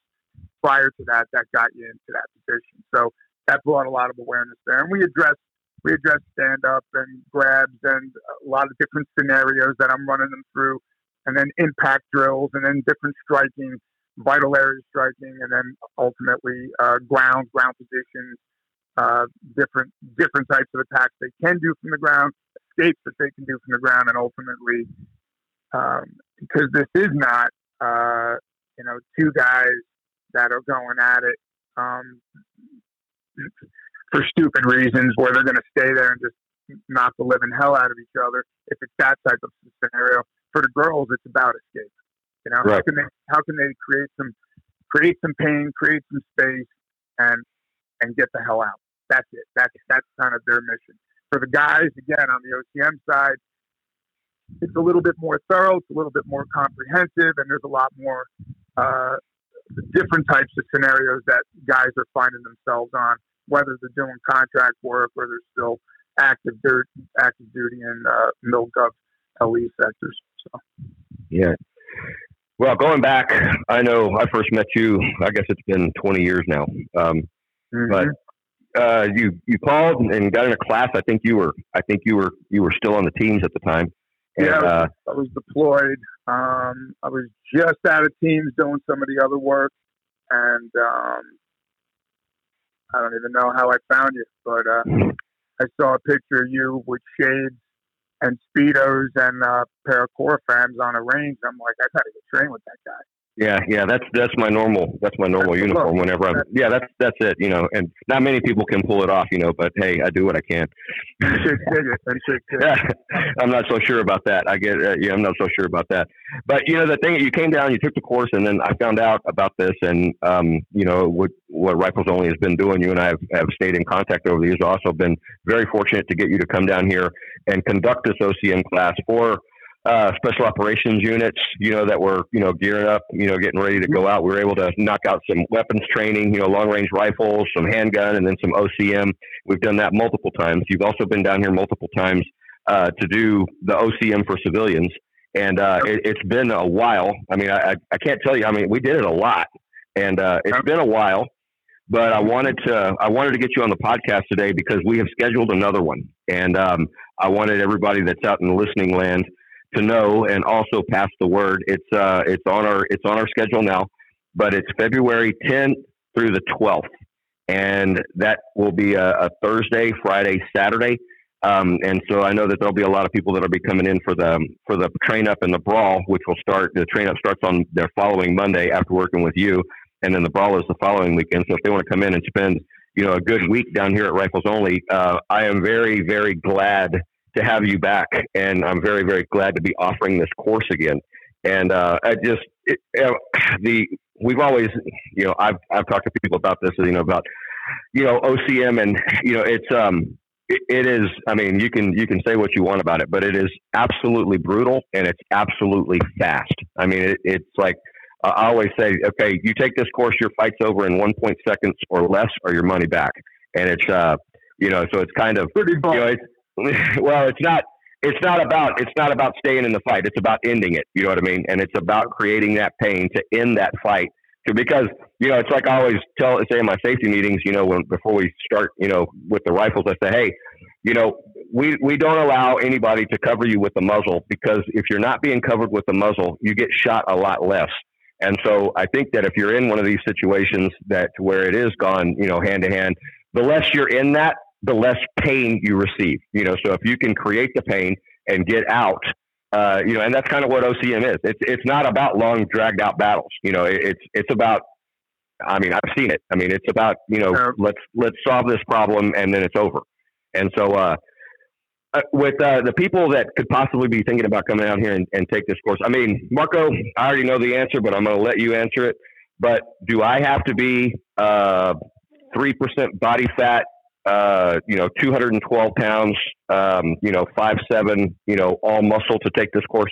prior to that that got you into that position. So that brought a lot of awareness there, and we addressed we addressed stand up and grabs and a lot of different scenarios that I'm running them through, and then impact drills, and then different striking, vital area striking, and then ultimately uh, ground ground positions, uh, different different types of attacks they can do from the ground, escapes that they can do from the ground, and ultimately, um, because this is not uh, you know two guys that are going at it um, for stupid reasons, where they're going to stay there and just knock the living hell out of each other. If it's that type of scenario, for the girls, it's about escape. You know, right. how can they how can they create some create some pain, create some space, and and get the hell out. That's it. That's that's kind of their mission. For the guys, again, on the OCM side, it's a little bit more thorough, it's a little bit more comprehensive, and there's a lot more uh, different types of scenarios that guys are finding themselves on, whether they're doing contract work or they're still active dirt, active duty in uh, MilGov LE sectors. So, yeah. Well, going back, I know I first met you. I guess it's been 20 years now. Um, Mm-hmm. But uh, you you called and got in a class. I think you were I think you were you were still on the teams at the time. And, yeah, I was, uh, I was deployed. Um, I was just out of teams doing some of the other work, and um, I don't even know how I found you, but uh, I saw a picture of you with shades and speedos and uh, of core fans on a range. I'm like, I gotta get trained with that guy. Yeah, yeah, that's that's my normal that's my normal That's uniform. Whenever I'm, yeah, that's that's it. You know, and not many people can pull it off. You know, but hey, I do what I can. Chicks dig it, and chicks dig it. Yeah, I'm not so sure about that. I get, uh, yeah, I'm not so sure about that. But you know, the thing you came down, you took the course, and then I found out about this, and um, you know what what Rifles Only has been doing. You and I have, have stayed in contact over the years. Also, been very fortunate to get you to come down here and conduct this OCM class for uh, special operations units. You know that were you know gearing up, you know, getting ready to go out. We were able to knock out some weapons training, you know, long range rifles, some handgun, and then some OCM. We've done that multiple times. You've also been down here multiple times uh, to do the OCM for civilians. And uh, it, it's been a while. I mean, I, I- can't tell you. I mean, we did it a lot, and uh, it's been a while. But I wanted to I wanted to get you on the podcast today because we have scheduled another one, and um, I wanted everybody that's out in the listening land to know and also pass the word. It's uh, it's on our it's on our schedule now, but it's February 10th through the 12th, and that will be a, a Thursday, Friday, Saturday. Um, and so I know that there'll be a lot of people that'll be coming in for the for the train up and the brawl, which will start. The train up starts on their following Monday after working with you, and then the brawl is the following weekend. So if they want to come in and spend you know a good week down here at Rifles Only, uh, I am very very glad to have you back, and I'm very very glad to be offering this course again. And uh, I just it, <sighs> the we've always you know I've I've talked to people about this you know about you know OCM and you know it's um it, it is I mean you can you can say what you want about it but it is absolutely brutal and it's absolutely fast. I mean it, it's like I always say okay you take this course your fight's over in 1. point seconds or less or your money back and it's uh you know so it's kind of Pretty you know, it's, <laughs> well, it's not. It's not about. It's not about staying in the fight. It's about ending it. You know what I mean? And it's about creating that pain to end that fight. So because you know, it's like I always tell, say in my safety meetings. You know, when before we start, you know, with the rifles, I say, hey, you know, we we don't allow anybody to cover you with the muzzle because if you're not being covered with the muzzle, you get shot a lot less. And so I think that if you're in one of these situations that where it is gone, you know, hand to hand, the less you're in that, the less pain you receive. You know, so if you can create the pain and get out, uh, you know, and that's kind of what OCM is. It's it's not about long dragged out battles. You know, it, it's it's about. I mean, I've seen it. I mean, it's about you know, Yeah. let's let's solve this problem and then it's over. And so, uh, uh, with uh, the people that could possibly be thinking about coming out here and, and take this course, I mean, Marco, I already know the answer, but I'm going to let you answer it. But do I have to be uh, three percent body fat, uh, you know, 212 pounds, um, you know, five seven, you know, all muscle to take this course?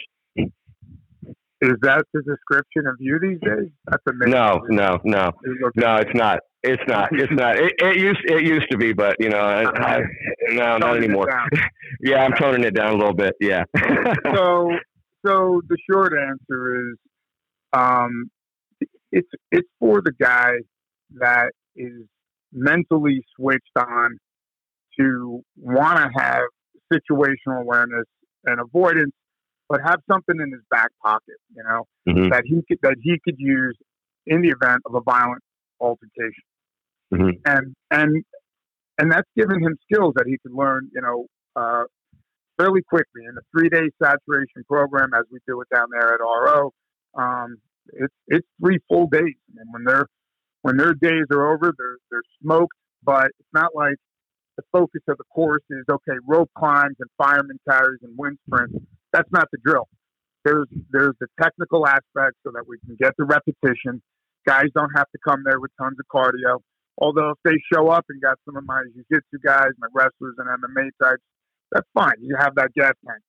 Is that the description of you these days? That's amazing. No, no, no, no. It's not. It's not. It's not. It, it used it used to be, but you know, I, I, no, not anymore. <laughs> Yeah, I'm toning it down a little bit. Yeah. <laughs> so so the short answer is um it's it's for the guy that is mentally switched on to want to have situational awareness and avoidance but have something in his back pocket you know Mhm. that he could that he could use in the event of a violent altercation Mhm. and and and that's given him skills that he could learn you know uh, fairly quickly in a three day saturation program as we do it down there at RO. Um, it's it's three full days. Mean, when their when their days are over, they're they're smoked. But it's not like the focus of the course is okay, rope climbs and fireman carries and wind sprints. That's not the drill. There's there's the technical aspect so that we can get the repetition. Guys don't have to come there with tons of cardio. Although if they show up and got some of my jiu-jitsu guys, my wrestlers and MMA types, that's fine. You have that gas tank.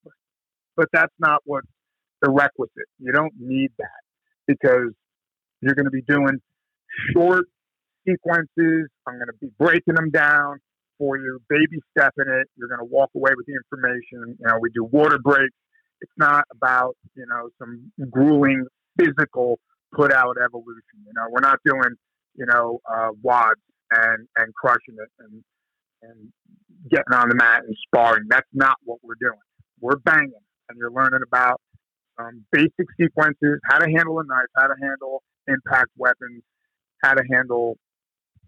But that's not what the requisite. You don't need that because you're going to be doing short sequences. I'm going to be breaking them down for you, baby stepping it. You're going to walk away with the information. You know, we do water breaks. It's not about, you know, some grueling physical put out evolution. You know, we're not doing, you know, uh, WODs and, and crushing it and, and getting on the mat and sparring. That's not what we're doing. We're banging and you're learning about um, basic sequences, how to handle a knife, how to handle impact weapons, how to handle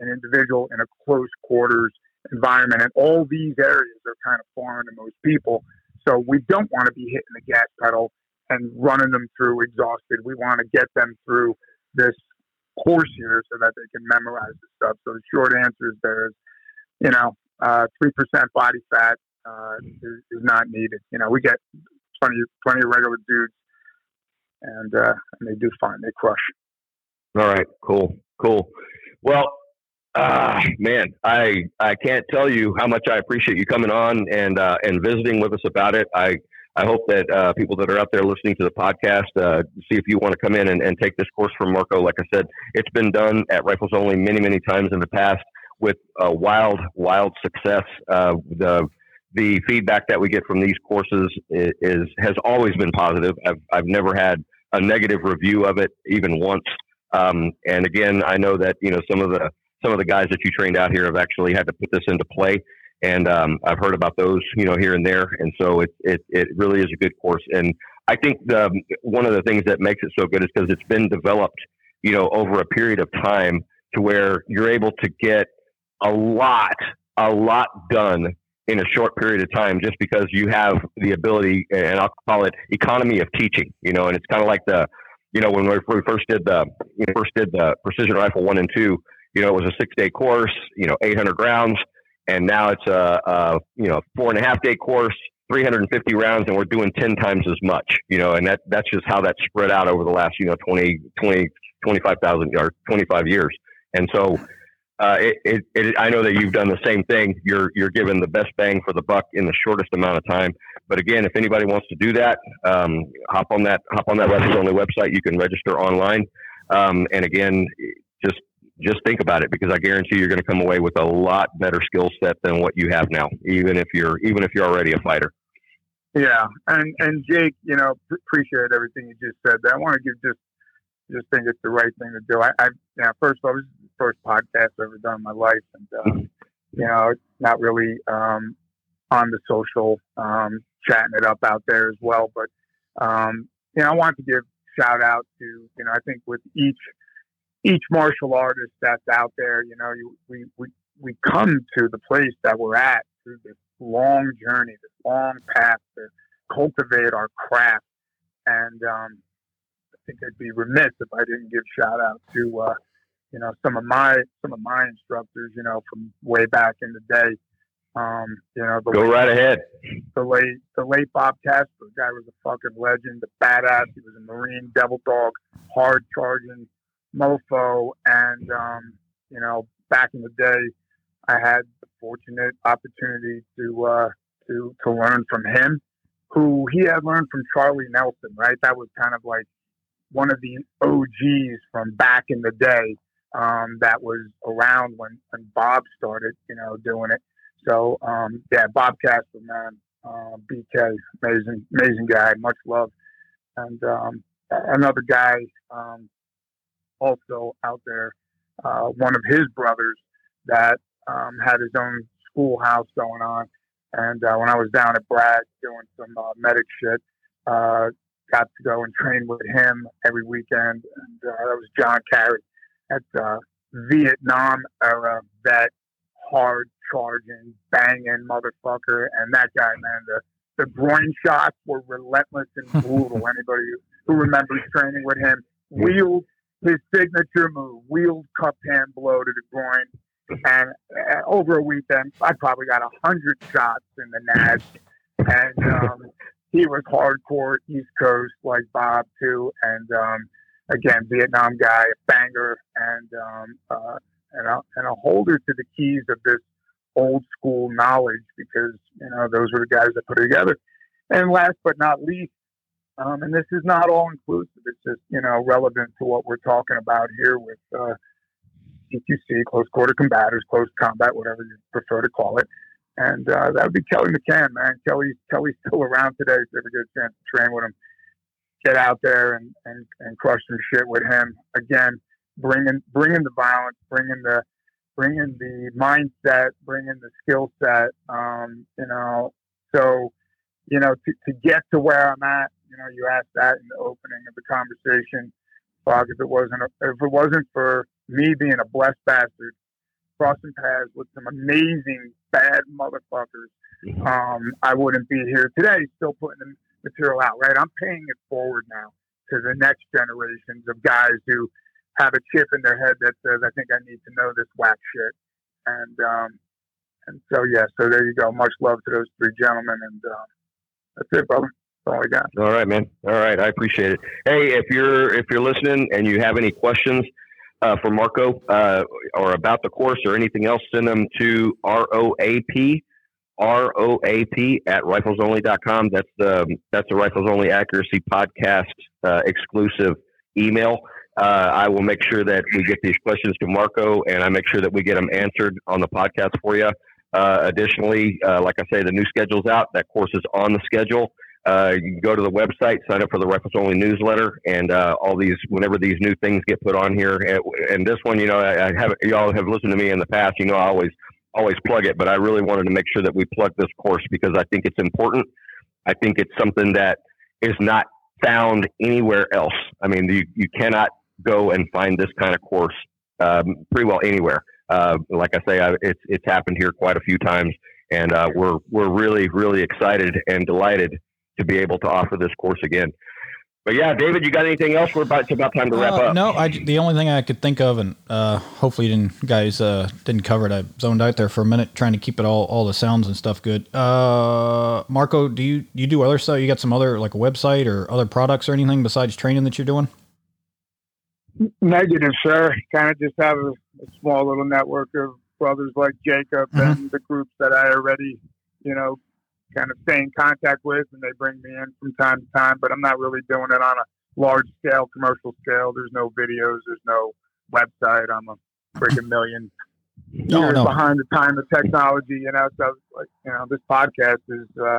an individual in a close quarters environment. And all these areas are kind of foreign to most people. so we don't want to be hitting the gas pedal and running them through exhausted. We want to get them through this course here so that they can memorize the stuff. So the short answer is there is, you know, uh, three percent body fat uh, is, is, not needed. You know, we get plenty plenty of regular dudes, and uh, and they do fine. They crush. All right, cool, cool. Well, uh, man, I I can't tell you how much I appreciate you coming on and uh, and visiting with us about it. I I hope that uh, people that are out there listening to the podcast uh, see if you want to come in and, and take this course from Marco. Like I said, it's been done at Rifles Only many many times in the past with wild wild success. Uh, the the feedback that we get from these courses is, is, has always been positive. I've I've never had a negative review of it even once. Um, and again, I know that you know some of the some of the guys that you trained out here have actually had to put this into play. And um, I've heard about those, you know, here and there. And so it, it, it really is a good course. And I think the, one of the things that makes it so good is because it's been developed, you know, over a period of time to where you're able to get a lot, a lot done in a short period of time just because you have the ability and I'll call it economy of teaching, you know, and it's kind of like the, you know, when we first did the, you know, first did the precision rifle one and two, you know, it was a six day course, you know, 800 rounds, and now it's a, a you know four and a half day course, 350 rounds, and we're doing 10 times as much, you know, and that that's just how that's spread out over the last you know 20, 20, 25,000 or 25 years, and so. Uh, it, it, it, I know that you've done the same thing. You're you're given the best bang for the buck in the shortest amount of time. But again, if anybody wants to do that, um, hop on that hop on that Rifles Only website. You can register online. Um, and again, just just think about it because I guarantee you're going to come away with a lot better skill set than what you have now, even if you're even if you're already a fighter. Yeah, and and Jake, you know, appreciate everything you just said. I want to give just just think it's the right thing to do. I, I first of all, first podcast I've ever done in my life, and uh, you know, not really um, on the social um, chatting it up out there as well. But um, you know, I want to give shout out to you know, I think with each each martial artist that's out there, you know, you, we, we, we come to the place that we're at through this long journey, this long path to cultivate our craft. And um, I think I'd be remiss if I didn't give shout out to, uh, you know, some of my some of my instructors, you know, from way back in the day. Um, you know, go late, right ahead. The late the late Bob Kasper, the guy was a fucking legend, a badass. He was a Marine devil dog, hard charging, mofo. And, um, you know, back in the day, I had the fortunate opportunity to, uh, to, to learn from him, who he had learned from Charlie Nelson, right? That was kind of like one of the OGs from back in the day. Um, that was around when, when Bob started, you know, doing it. So, um, yeah, Bob Kasper, man, uh, BK, amazing, amazing guy, much love. And, um, another guy, um, also out there, uh, one of his brothers that um, had his own schoolhouse going on. And uh, when I was down at Bragg doing some uh, medic shit, uh, got to go and train with him every weekend. And uh, that was John Carey at uh, Vietnam era vet, hard charging, banging motherfucker. And that guy, man, the, the groin shots were relentless and brutal. <laughs> Anybody who remembers training with him, wheeled his signature move, wheeled cup hand blow to the groin. And uh, over a weekend, I probably got a hundred shots in the nads. And um, <laughs> he was hardcore East Coast like Bob too. And um, again, Vietnam guy, a banger, and um, uh, and, a, and a holder to the keys of this old school knowledge because you know those were the guys that put it together. And last but not least, um, and this is not all inclusive. It's just, you know, relevant to what we're talking about here with uh, CQC, close quarter combatants, close combat, whatever you prefer to call it. And uh, that would be Kelly McCann, man. Kelly, Kelly's still around today. If you ever get a chance to train with him, get out there and, and, and crush some shit with him. Again, bringing bringing the violence, bringing the bringing the mindset, bringing the skill set. Um, you know, so you know to, to get to where I'm at, you know, you asked that in the opening of the conversation. Fuck, if it wasn't if it wasn't for me being a blessed bastard, crossing paths with some amazing bad motherfuckers mm-hmm. um, I wouldn't be here today still putting the material out, right? I'm paying it forward now to the next generations of guys who have a chip in their head that says, I think I need to know this whack shit. And, um, and so, yeah, so there you go. Much love to those three gentlemen. And, um, that's it, brother. That's all I got. All right, man. All right. I appreciate it. Hey, if you're, if you're listening and you have any questions, uh, for Marco uh, or about the course or anything else, send them to ROAP, ROAP at riflesonly.com. That's the, that's the Rifles Only Accuracy Podcast uh, exclusive email. Uh, I will make sure that we get these questions to Marco and I make sure that we get them answered on the podcast for you. Uh, additionally, uh, like I say, the new schedule's out. That course is on the schedule. Uh, you can go to the website, sign up for the Rifles Only newsletter, and uh, all these whenever these new things get put on here. And, and this one, you know, I, I have y'all have listened to me in the past. You know, I always always plug it, but I really wanted to make sure that we plug this course because I think it's important. I think it's something that is not found anywhere else. I mean, you you cannot go and find this kind of course um, pretty well anywhere. Uh, like I say, I, it's it's happened here quite a few times, and uh, we're we're really really excited and delighted to be able to offer this course again. But yeah, David, you got anything else? We're about it's about time to wrap uh, up. No, I, the only thing I could think of, and uh, hopefully you didn't guys uh, didn't cover it. I zoned out there for a minute trying to keep it all all the sounds and stuff good. Uh, Marco, do you you do other stuff? You got some other like a website or other products or anything besides training that you're doing? Negative, sir. Kind of just have a, a small little network of brothers like Jacob mm-hmm. and the groups that I already, you know, kind of stay in contact with, and they bring me in from time to time. But I'm not really doing it on a large scale, commercial scale. There's no videos, there's no website. I'm a freaking million no, years no. behind the time of technology. You know, so like you know, this podcast is uh,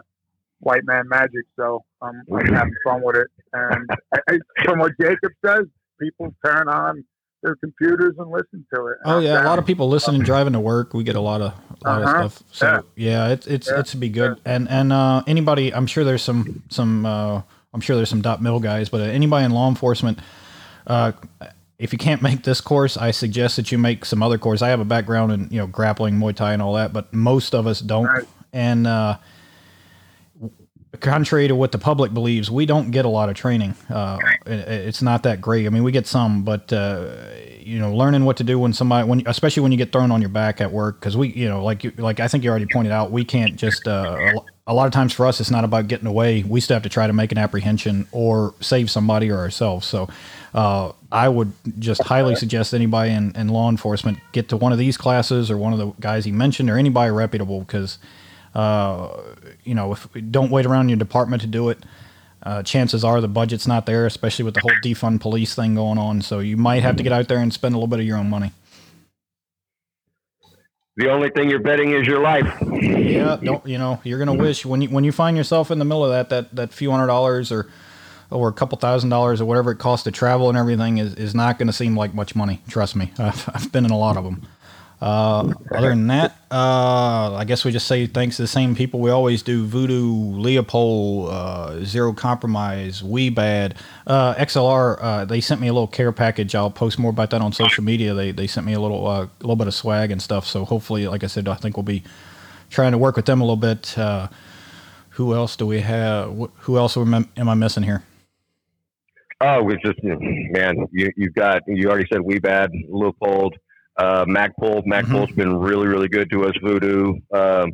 white man magic. So I'm, I'm having fun with it. And <laughs> I, I, from what Jacob says, people turn on their computers and listen to it. Oh yeah, a lot of people listen and driving to work. We get a lot of a lot uh-huh. of stuff. So yeah, yeah it's it's yeah. it's be good. Yeah. And and uh, anybody, I'm sure there's some some uh, I'm sure there's some dot mil guys, but anybody in law enforcement. Uh, if you can't make this course, I suggest that you make some other course. I have a background in you know grappling, Muay Thai, and all that, but most of us don't. Right. And uh, contrary to what the public believes, we don't get a lot of training. Uh, it's not that great. I mean, we get some, but uh, you know, learning what to do when somebody, when especially when you get thrown on your back at work, because we, you know, like you, like I think you already pointed out, we can't just. Uh, a lot of times for us, it's not about getting away. We still have to try to make an apprehension or save somebody or ourselves. So, uh, I would just highly suggest anybody in, in law enforcement get to one of these classes or one of the guys he mentioned or anybody reputable because uh, you know, if don't wait around your department to do it. Uh, chances are the budget's not there, especially with the whole defund police thing going on. So you might have to get out there and spend a little bit of your own money. The only thing you're betting is your life. Yeah, don't you know? You're gonna wish when you when you find yourself in the middle of that that that few hundred dollars or or a couple thousand dollars or whatever it costs to travel and everything is, is not going to seem like much money. Trust me, <laughs> I've, I've been in a lot of them. Uh, other than that, uh, I guess we just say thanks to the same people we always do: Voodoo, Leupold, uh, Zero Compromise, Wiebad, uh, XLR. Uh, they sent me a little care package. I'll post more about that on social media. They they sent me a little uh, a little bit of swag and stuff. So hopefully, like I said, I think we'll be trying to work with them a little bit. who else do we have? Who else am I missing here? Oh, it's just man, you you've got you already said Wiebad, Leupold uh, Magpul. Magpul's mm-hmm. been really, really good to us. Voodoo. Um,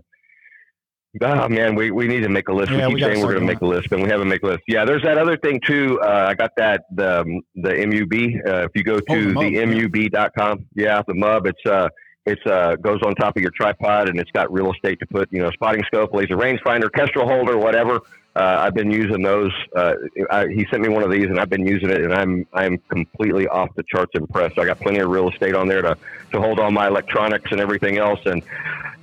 oh man, we, we need to make a list. Yeah, we keep we saying we're going to make a list, but we haven't made a list. Yeah, there's that other thing too. Uh, I got that the the MUB. Uh, if you go to oh, the, the MUB.com, yeah, the MUB. It's uh, it's uh, goes on top of your tripod and it's got real estate to put, you know, spotting scope, laser rangefinder, kestrel holder, whatever. Uh, I've been using those. Uh, I, he sent me one of these, and I've been using it, and I'm I'm completely off the charts impressed. I got plenty of real estate on there to to hold all my electronics and everything else. And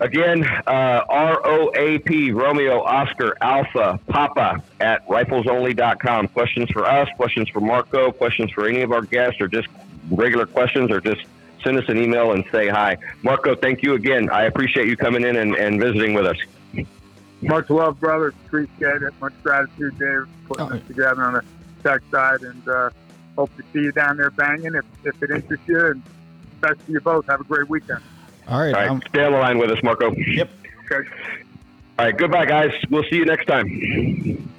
again, uh, R O A P Romeo Oscar Alpha Papa at riflesonly.com. Questions for us, questions for Marco, questions for any of our guests, or just regular questions, or just send us an email and say hi. Marco, thank you again. I appreciate you coming in and, and visiting with us. Much love, brother. Appreciate it. Much gratitude, Dave, putting oh. together on the tech side, and uh, hope to see you down there banging if, if it interests you. And best to you both. Have a great weekend. All right. All right. Um, Stay on the line with us, Marco. Yep. Okay. All right. Goodbye, guys. We'll see you next time.